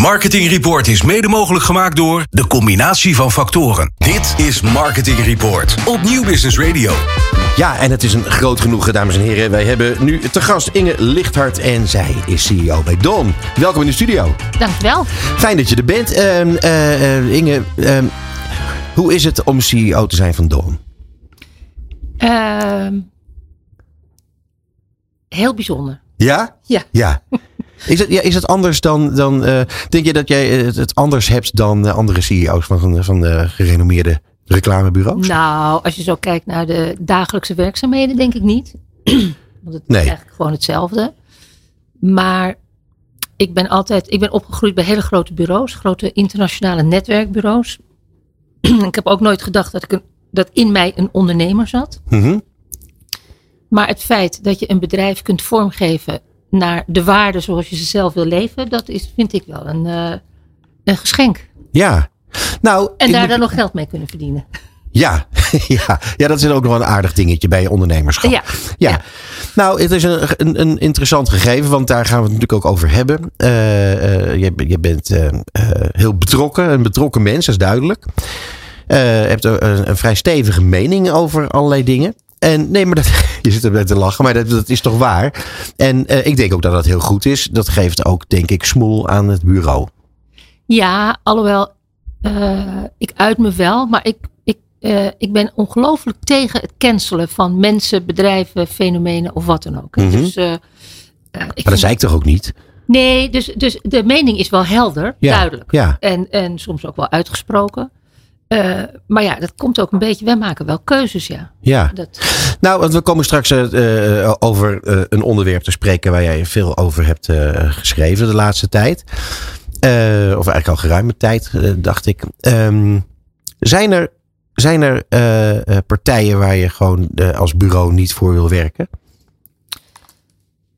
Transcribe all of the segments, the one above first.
Marketing Report is mede mogelijk gemaakt door de combinatie van factoren. Dit is Marketing Report op Nieuw Business Radio. Ja, en het is een groot genoegen, dames en heren. Wij hebben nu te gast Inge Lichthart en zij is CEO bij Dawn. Welkom in de studio. Dankjewel. Fijn dat je er bent. Ehm, eh, eh, Inge, ehm, hoe is het om CEO te zijn van Dawn? Ehm, heel bijzonder. Ja? Ja. Ja. Is het, ja, is het anders dan, dan eh, denk je dat jij het, anders hebt dan andere CEO's van, van, van de gerenommeerde reclamebureaus? Nou, als je zo kijkt naar de dagelijkse werkzaamheden, denk ik niet. Want het Nee. is eigenlijk gewoon hetzelfde. Maar ik ben altijd, ik ben opgegroeid bij hele grote bureaus, grote internationale netwerkbureaus. ik heb ook nooit gedacht dat, ik een, dat in mij een ondernemer zat. Mhm. Maar het feit dat je een bedrijf kunt vormgeven naar de waarden zoals je ze zelf wil leven, dat is, vind ik wel een, eh, een geschenk. Ja. Nou, En daar moet- dan nog geld mee kunnen verdienen. Ja, ja, ja, dat is ook nog wel een aardig dingetje bij ondernemerschap. Ja. Ja. Ja. Nou, het is een, een, een interessant gegeven, want daar gaan we het natuurlijk ook over hebben. Eh, eh, je, je bent heel betrokken, een betrokken mens, dat is duidelijk. Je hebt een, een vrij stevige mening over allerlei dingen. En nee, maar dat, je zit erbij te lachen, maar dat, dat is toch waar. En eh, ik denk ook dat dat heel goed is. Dat geeft ook, denk ik, smoel aan het bureau. Ja, alhoewel, eh, ik uit me wel, maar ik, ik, eh, ik ben ongelooflijk tegen het cancelen van mensen, bedrijven, fenomenen of wat dan ook. Mhm. Dus, Maar dat vind- zei ik toch ook niet? Nee, dus, dus de mening is wel helder, Ja, duidelijk. ja. En, en soms ook wel uitgesproken. Eh, maar ja, dat komt ook een beetje, wij maken wel keuzes, ja. Ja. Dat, Nou, want we komen straks eh, eh, over een onderwerp te spreken waar jij veel over hebt geschreven de laatste tijd. Of eigenlijk al geruime tijd, dacht ik. Ehm, zijn er, zijn er partijen waar je gewoon als bureau niet voor wil werken?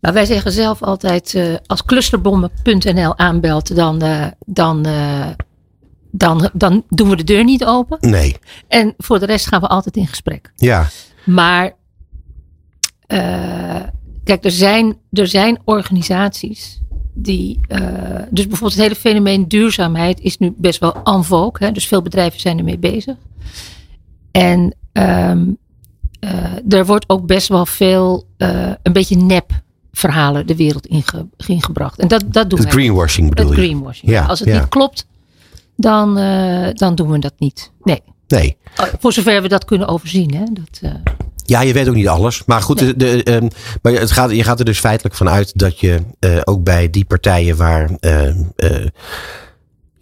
nou, wij zeggen zelf altijd, als clusterbommen.nl aanbelt, dan, dan, dan, dan doen we de deur niet open. Nee. En voor de rest gaan we altijd in gesprek. Ja. Maar eh, kijk, er zijn, er zijn organisaties die. eh, dus bijvoorbeeld het hele fenomeen duurzaamheid is nu best wel en vogue. Hè? Dus veel bedrijven zijn ermee bezig. En eh, er wordt ook best wel veel een beetje nep verhalen de wereld inge, ingebracht. En dat, dat doen Het wij. greenwashing bedoel Het je? greenwashing. Ja, Als het ja. niet klopt, dan, eh, dan doen we dat niet. Nee. Nee. Voor zover we dat kunnen overzien. Hè? Dat, eh, Ja, je weet ook niet alles. Maar goed, Nee. de, de, ehm, maar het gaat, je gaat er dus feitelijk van uit dat je eh, ook bij die partijen waar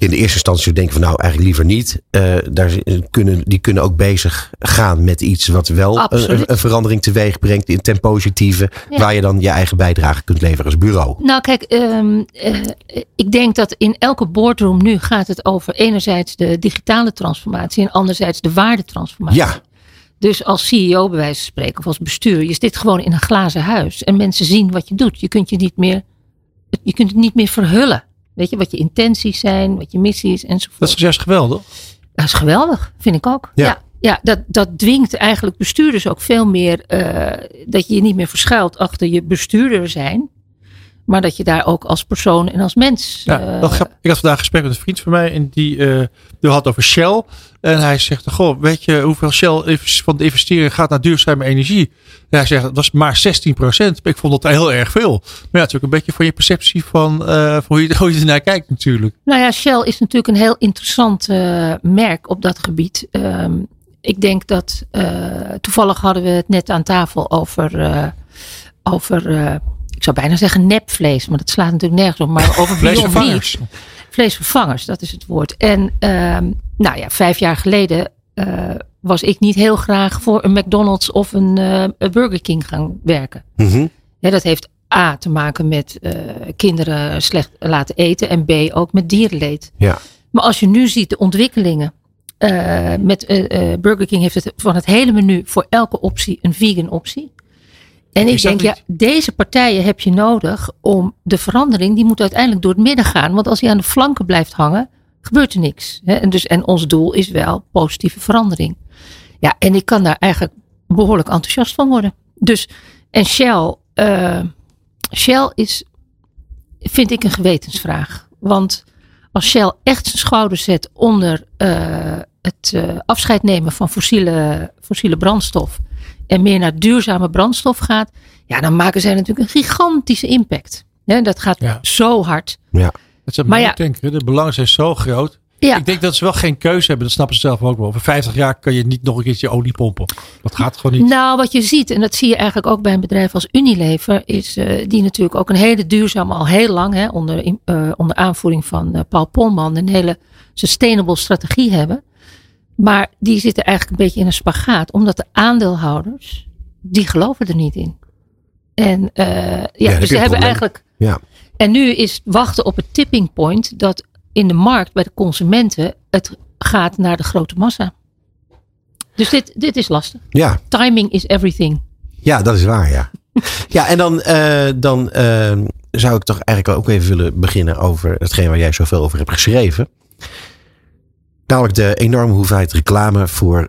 in de eerste instantie denken van nou eigenlijk liever niet. eh, daar kunnen, die kunnen ook bezig gaan met iets wat wel een, verandering teweeg brengt in ten positieve. Ja. Waar je dan je eigen bijdrage kunt leveren als bureau. Nou, kijk, ehm, eh, ik denk dat in elke boardroom nu gaat het over enerzijds de digitale transformatie en anderzijds de waardetransformatie. Ja, Dus als CEO bij wijze van spreken of als bestuur, je zit gewoon in een glazen huis en mensen zien wat je doet. Je kunt je niet meer, je kunt het niet meer verhullen. Weet je, wat je intenties zijn, wat je missie is enzovoort. Dat is juist geweldig. Dat is geweldig, vind ik ook. Ja. Ja, ja, dat, dat dwingt eigenlijk bestuurders ook veel meer. eh, dat je je niet meer verschuilt achter je bestuurder zijn. Maar dat je daar ook als persoon en als mens. Ja, eh, ik had vandaag een gesprek met een vriend van mij en die, eh die had over Shell. En hij zegt, goh, weet je hoeveel Shell van de investering gaat naar duurzame energie? En hij zegt, dat was maar 16 procent. Ik vond dat heel erg veel. Maar ja, het is ook een beetje van je perceptie van, eh, van hoe, je, hoe je ernaar kijkt natuurlijk. Nou ja, Shell is natuurlijk een heel interessant eh, merk op dat gebied. Ehm, ik denk dat. eh, toevallig hadden we het net aan tafel over. over ik zou bijna zeggen nepvlees, maar dat slaat natuurlijk nergens op. Maar over Meat. Vleesvervangers. Dat is het woord. En ehm, nou ja, vijf jaar geleden eh, was ik niet heel graag voor een McDonald's of een, eh, Burger King gaan werken. Mhm. Ja, dat heeft A te maken met eh, kinderen slecht laten eten en B ook met dierenleed. ja. Maar als je nu ziet de ontwikkelingen. met Burger King heeft het van het hele menu voor elke optie een vegan optie. En ik denk, ja, deze partijen heb je nodig om de verandering, die moet uiteindelijk door het midden gaan. Want als die aan de flanken blijft hangen, gebeurt er niks. Hè? En, dus, en ons doel is wel positieve verandering. Ja, en ik kan daar eigenlijk behoorlijk enthousiast van worden. Dus, en Shell, eh, Shell is, vind ik een gewetensvraag. Want als Shell echt zijn schouders zet onder uh, het uh, afscheid nemen van fossiele, fossiele brandstof en meer naar duurzame brandstof gaat, ja, dan maken zij natuurlijk een gigantische impact. Ja, dat gaat ja. zo hard. Ja. Het is maar ja, denken, de belangen zijn zo groot. Ja. Ik denk dat ze wel geen keuze hebben. Dat snappen ze zelf ook wel. Over 50 jaar kan je niet nog een keertje olie pompen. Dat gaat gewoon niet. Nou, wat je ziet, en dat zie je eigenlijk ook bij een bedrijf als Unilever, is uh, die natuurlijk ook een hele duurzame, al heel lang, hè, onder, uh, onder aanvoering van uh, Paul Polman, een hele sustainable strategie hebben. Maar die zitten eigenlijk een beetje in een spagaat, omdat de aandeelhouders, die geloven er niet in. En ja, ja dus ze hebben eigenlijk. Ja. En nu is wachten op het tipping point dat in de markt bij de consumenten het gaat naar de grote massa. Dus dit, dit is lastig. Ja. Timing is everything. Ja, dat is waar, ja. ja, en dan, uh, dan uh, zou ik toch eigenlijk ook even willen beginnen over hetgeen waar jij zoveel over hebt geschreven. Namelijk de enorme hoeveelheid reclame voor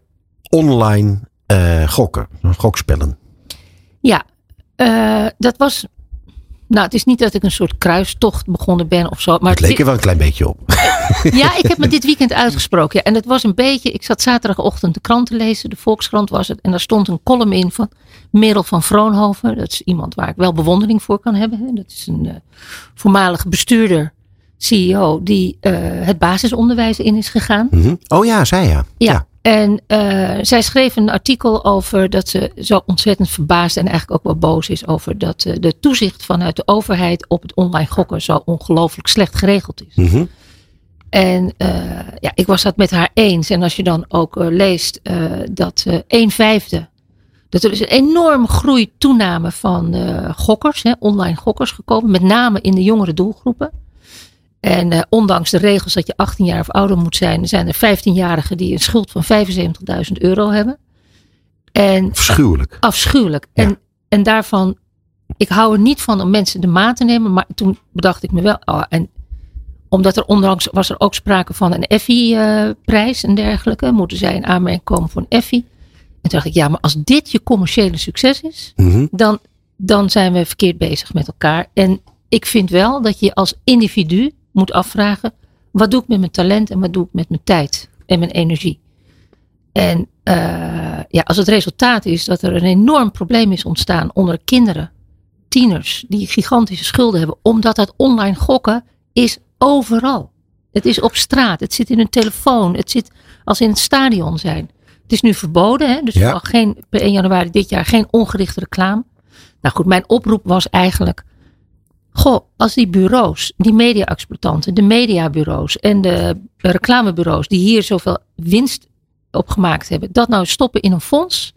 online uh, gokken, gokspellen. Ja, dat was nou, het is niet dat ik een soort kruistocht begonnen ben of zo. Maar het leek er wel een klein beetje op. Ja, ik heb me dit weekend uitgesproken. Ja, en het was een beetje. Ik zat zaterdagochtend de krant te lezen. De Volkskrant was het. En daar stond een column in van Merel van Vroonhoven. Dat is iemand waar ik wel bewondering voor kan hebben. Dat is een uh, voormalige bestuurder, CEO, die uh, het basisonderwijs in is gegaan. Mm -hmm. Oh ja, zij ja. Ja. ja. En uh, zij schreef een artikel over dat ze zo ontzettend verbaasd en eigenlijk ook wel boos is over dat uh, de toezicht vanuit de overheid op het online gokken zo ongelooflijk slecht geregeld is. Mm -hmm. En ja, ik was dat met haar eens. En als je dan ook leest dat een vijfde, dat er is een enorme groei, toename van gokkers, hè, online gokkers gekomen, met name in de jongere doelgroepen. En uh, ondanks de regels dat je 18 jaar of ouder moet zijn, zijn er 15-jarigen die een schuld van 75.000 euro hebben. En, afschuwelijk. Afschuwelijk. Ja. En, en daarvan, ik hou er niet van om mensen de maat te nemen, maar toen bedacht ik me wel, oh, en omdat er ondanks was er ook sprake van een Effie-prijs uh, en dergelijke, moeten zij in aanmerking komen voor een Effie. En toen dacht ik, ja, maar als dit je commerciële succes is, mm -hmm. dan, dan zijn we verkeerd bezig met elkaar. En ik vind wel dat je als individu moet afvragen: wat doe ik met mijn talent en wat doe ik met mijn tijd en mijn energie? En uh, ja, als het resultaat is dat er een enorm probleem is ontstaan onder kinderen, tieners die gigantische schulden hebben, omdat dat online gokken is overal. Het is op straat, het zit in hun telefoon, het zit als in het stadion zijn. Het is nu verboden, hè? dus Ja. geen, per 1 januari dit jaar geen ongerichte reclame. Nou goed, mijn oproep was eigenlijk Goh, als die bureaus, die media-exploitanten, de mediabureaus en de reclamebureaus die hier zoveel winst op gemaakt hebben, dat nou stoppen in een fonds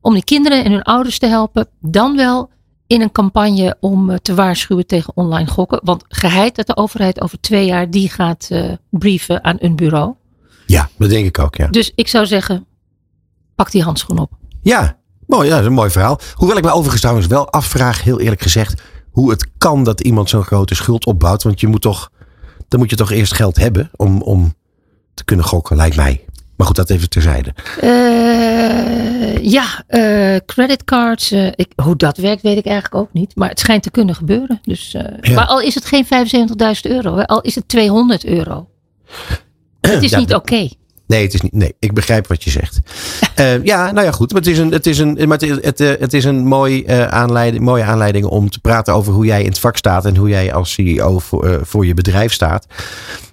om die kinderen en hun ouders te helpen, dan wel in een campagne om eh, te waarschuwen tegen online gokken. Want geheid dat de overheid over twee jaar die gaat uh, brieven aan een bureau. Ja, dat denk ik ook, ja. Dus ik zou zeggen, pak die handschoen op. Ja, mooi, ja, dat is een mooi verhaal. Hoewel ik me overigens trouwens wel afvraag, heel eerlijk gezegd, hoe het kan dat iemand zo'n grote schuld opbouwt. Want je moet toch, dan moet je toch eerst geld hebben om, om te kunnen gokken, lijkt mij. Maar goed, dat even terzijde. Uh, ja, uh, creditcards. Uh, ik, hoe dat werkt, weet ik eigenlijk ook niet. Maar het schijnt te kunnen gebeuren. Dus, Ja. Maar al is het geen 75.000 euro, al is het 200 euro. Het is Ja, niet oké. Nee, het is niet. Nee, ik begrijp wat je zegt. Eh, ja, nou ja, goed. Maar het is een, het is een, maar het, is- het, eh, het is een mooi, eh, aanleiding, mooie aanleiding om te praten over hoe jij in het vak staat en hoe jij als CEO voor, voor je bedrijf staat.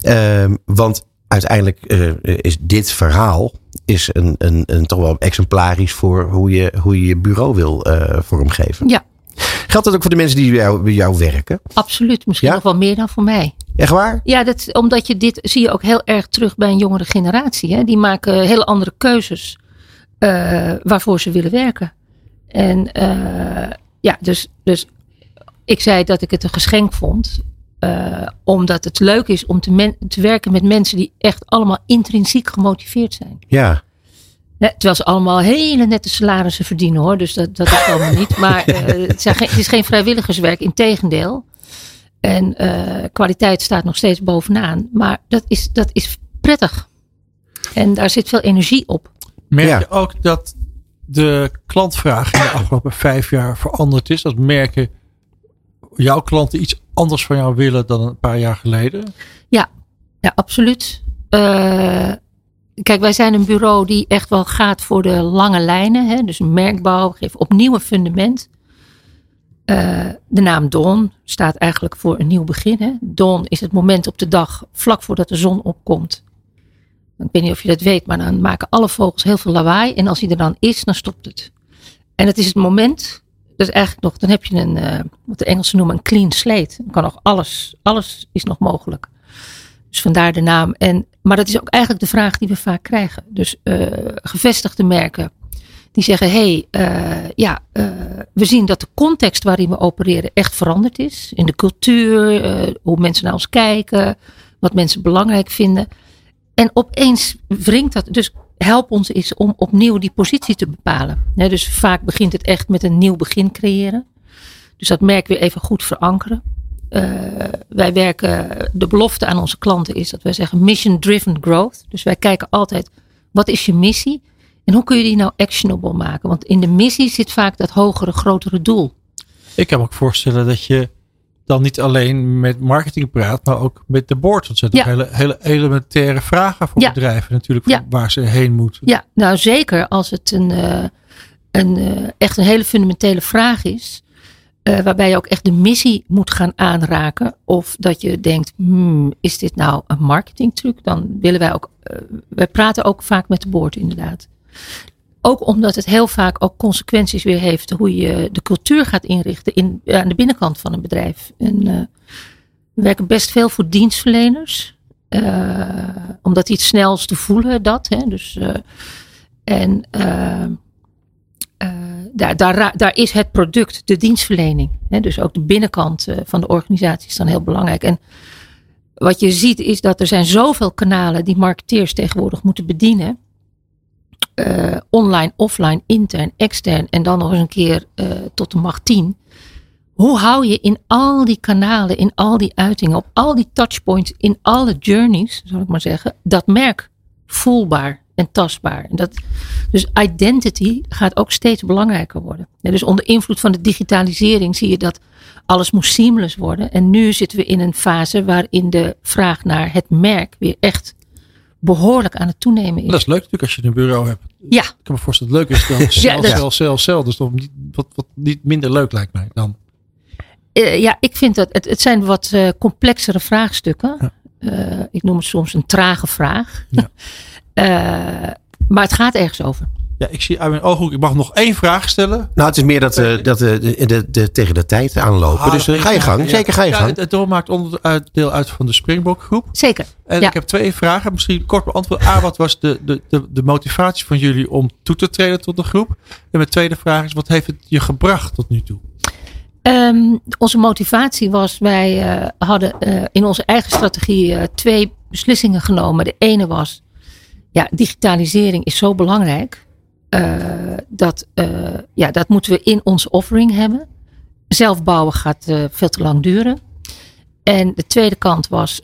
Ehm, want uiteindelijk is dit verhaal is een, een, een toch wel exemplarisch voor hoe je hoe je, je bureau wil vormgeven. Ja, Geldt dat ook voor de mensen die bij jou, bij jou werken? absoluut. Misschien Ja? nog wel meer dan voor mij. Echt waar? Ja, dat, omdat je dit zie je ook heel erg terug bij een jongere generatie. Hè? Die maken hele andere keuzes eh, waarvoor ze willen werken. En eh, ja, dus, dus ik zei dat ik het een geschenk vond. eh, omdat het leuk is om te, men- te werken met mensen die echt allemaal intrinsiek gemotiveerd zijn. Ja. Terwijl ze allemaal hele nette salarissen verdienen hoor. Dus dat, dat is allemaal niet. Maar het, zijn geen- het is geen vrijwilligerswerk, integendeel. En eh, kwaliteit staat nog steeds bovenaan. Maar dat is, dat is prettig. En daar zit veel energie op. Merk Ja. je ook dat de klantvraag in de afgelopen vijf jaar veranderd is? Dat merken jouw klanten iets anders van jou willen dan een paar jaar geleden? Ja, ja absoluut. Uh, kijk, wij zijn een bureau die echt wel gaat voor de lange lijnen. Hè? Dus merkbouw, geeft opnieuw een fundament. Uh, de naam Dawn staat eigenlijk voor een nieuw begin. Hè? Dawn is het moment op de dag vlak voordat de zon opkomt. Ik weet niet of je dat weet, maar dan maken alle vogels heel veel lawaai. En als hij er dan is, dan stopt het. En het is het moment, dus eigenlijk nog, dan heb je een, uh, wat de Engelsen noemen, een clean slate. Dan kan nog alles, alles is nog mogelijk. Dus vandaar de naam. En, maar dat is ook eigenlijk de vraag die we vaak krijgen. Dus uh, gevestigde merken die zeggen: hé, hey, uh, ja, uh, we zien dat de context waarin we opereren echt veranderd is. In de cultuur, uh, hoe mensen naar ons kijken, wat mensen belangrijk vinden. En opeens wringt dat. Dus help ons eens om opnieuw die positie te bepalen. Dus vaak begint het echt met een nieuw begin creëren. Dus dat merk weer even goed verankeren. wij werken, de belofte aan onze klanten is dat wij zeggen mission driven growth. Dus wij kijken altijd, wat is je missie? En hoe kun je die nou actionable maken? Want in de missie zit vaak dat hogere, grotere doel. Ik kan me ook voorstellen dat je dan niet alleen met marketing praat, maar ook met de board. Want dat zijn ja. hele, hele elementaire vragen voor ja. bedrijven natuurlijk, ja. waar ze heen moeten. Ja, nou zeker als het een, uh, een uh, echt een hele fundamentele vraag is. Uh, waarbij je ook echt de missie moet gaan aanraken. Of dat je denkt, hmm, is dit nou een marketingtruc? Dan willen wij ook, wij praten ook vaak met de board inderdaad. Ook omdat het heel vaak ook consequenties weer heeft hoe je de cultuur gaat inrichten in, aan de binnenkant van een bedrijf. En, uh, we werken best veel voor dienstverleners. Uh, omdat die het snelst voelen dat. Hè. Dus, en daar, daar, daar is het product, de dienstverlening. Hè. Dus ook de binnenkant van de organisatie is dan heel belangrijk. En wat je ziet is dat er zijn zoveel kanalen die marketeers tegenwoordig moeten bedienen uh, online, offline, intern, extern en dan nog eens een keer uh, tot de macht 10. Hoe hou je in al die kanalen, in al die uitingen, op al die touchpoints, in alle journeys, zal ik maar zeggen, dat merk voelbaar en tastbaar. En dat, dus identity gaat ook steeds belangrijker worden. Dus onder invloed van de digitalisering zie je dat alles moet seamless worden. En nu zitten we in een fase waarin de vraag naar het merk weer echt behoorlijk aan het toenemen is. Dat is leuk natuurlijk als je een bureau hebt. Ja. Ik kan me voorstellen dat het leuk is dan ja, cel, cel, cel. Dus toch niet, wat, wat niet minder leuk lijkt mij dan. Uh, ja, ik vind dat het, het zijn wat uh, complexere vraagstukken. Ja. Uh, ik noem het soms een trage vraag. Ja. maar het gaat ergens over. Ja, ik zie uit mijn ooghoek, ik mag nog één vraag stellen. Nou, het is meer dat, uh, dat uh, de, de, de, tegen de tijd aanlopen. Ah, dus ga je gang, ja, zeker ga je ja, gang. Het, het maakt onderdeel uit van de Springbok groep. Zeker. En ja. ik heb twee vragen, misschien kort beantwoord. A, wat was de, de, de, de motivatie van jullie om toe te treden tot de groep? En mijn tweede vraag is, wat heeft het je gebracht tot nu toe? Um, onze motivatie was, wij uh, hadden uh, in onze eigen strategie uh, twee beslissingen genomen. De ene was, ja, digitalisering is zo belangrijk. Dat, ja, dat moeten we in onze offering hebben. Zelf bouwen gaat veel te lang duren. En de tweede kant was,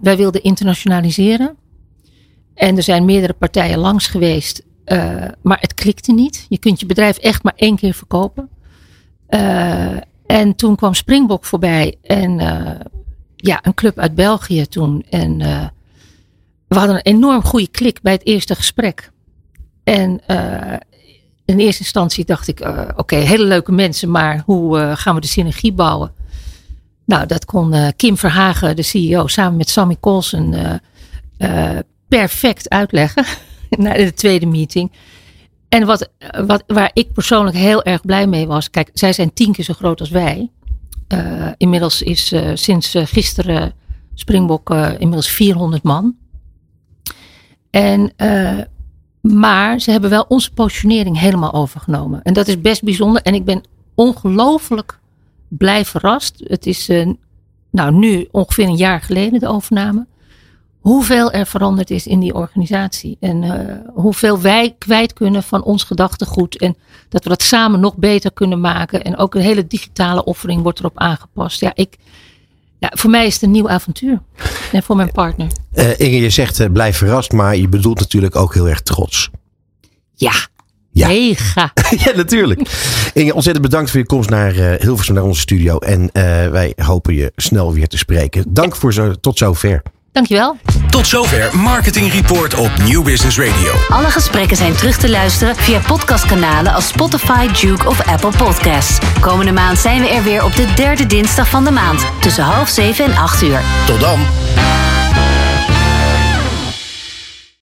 wij wilden internationaliseren. En er zijn meerdere partijen langs geweest, maar het klikte niet. Je kunt je bedrijf echt maar één keer verkopen. En toen kwam Springbok voorbij en ja, een club uit België toen. En we hadden een enorm goede klik bij het eerste gesprek. En uh, in eerste instantie dacht ik, oké, okay, hele leuke mensen, maar hoe gaan we de synergie bouwen? Nou, dat kon Kim Verhagen, de CEO, samen met Sammy Colson perfect uitleggen na de tweede meeting. En wat, wat, waar ik persoonlijk heel erg blij mee was. Kijk, zij zijn tien keer zo groot als wij. Inmiddels is sinds gisteren Springbok inmiddels 400 man. En, maar ze hebben wel onze positionering helemaal overgenomen. En dat is best bijzonder. En ik ben ongelooflijk blij verrast. Het is nou, nu ongeveer een jaar geleden de overname hoeveel er veranderd is in die organisatie. En uh, hoeveel wij kwijt kunnen van ons gedachtegoed. En dat we dat samen nog beter kunnen maken. En ook een hele digitale offering wordt erop aangepast. Ja, ik, ja voor mij is het een nieuw avontuur. En voor mijn partner. Uh, Inge, je zegt uh, blijf verrast, maar je bedoelt natuurlijk ook heel erg trots. Ja. Ja. Mega. ja, natuurlijk. Inge, ontzettend bedankt voor je komst naar eh, Hilversum, naar onze studio. En eh, wij hopen je snel weer te spreken. Dank voor zo, tot zover. Dankjewel. Tot zover Marketing Report op Nieuw Business Radio. Alle gesprekken zijn terug te luisteren via podcastkanalen als Spotify, Duke of Apple Podcasts. Komende maand zijn we er weer op de derde dinsdag van de maand tussen half zeven en acht uur. Tot dan.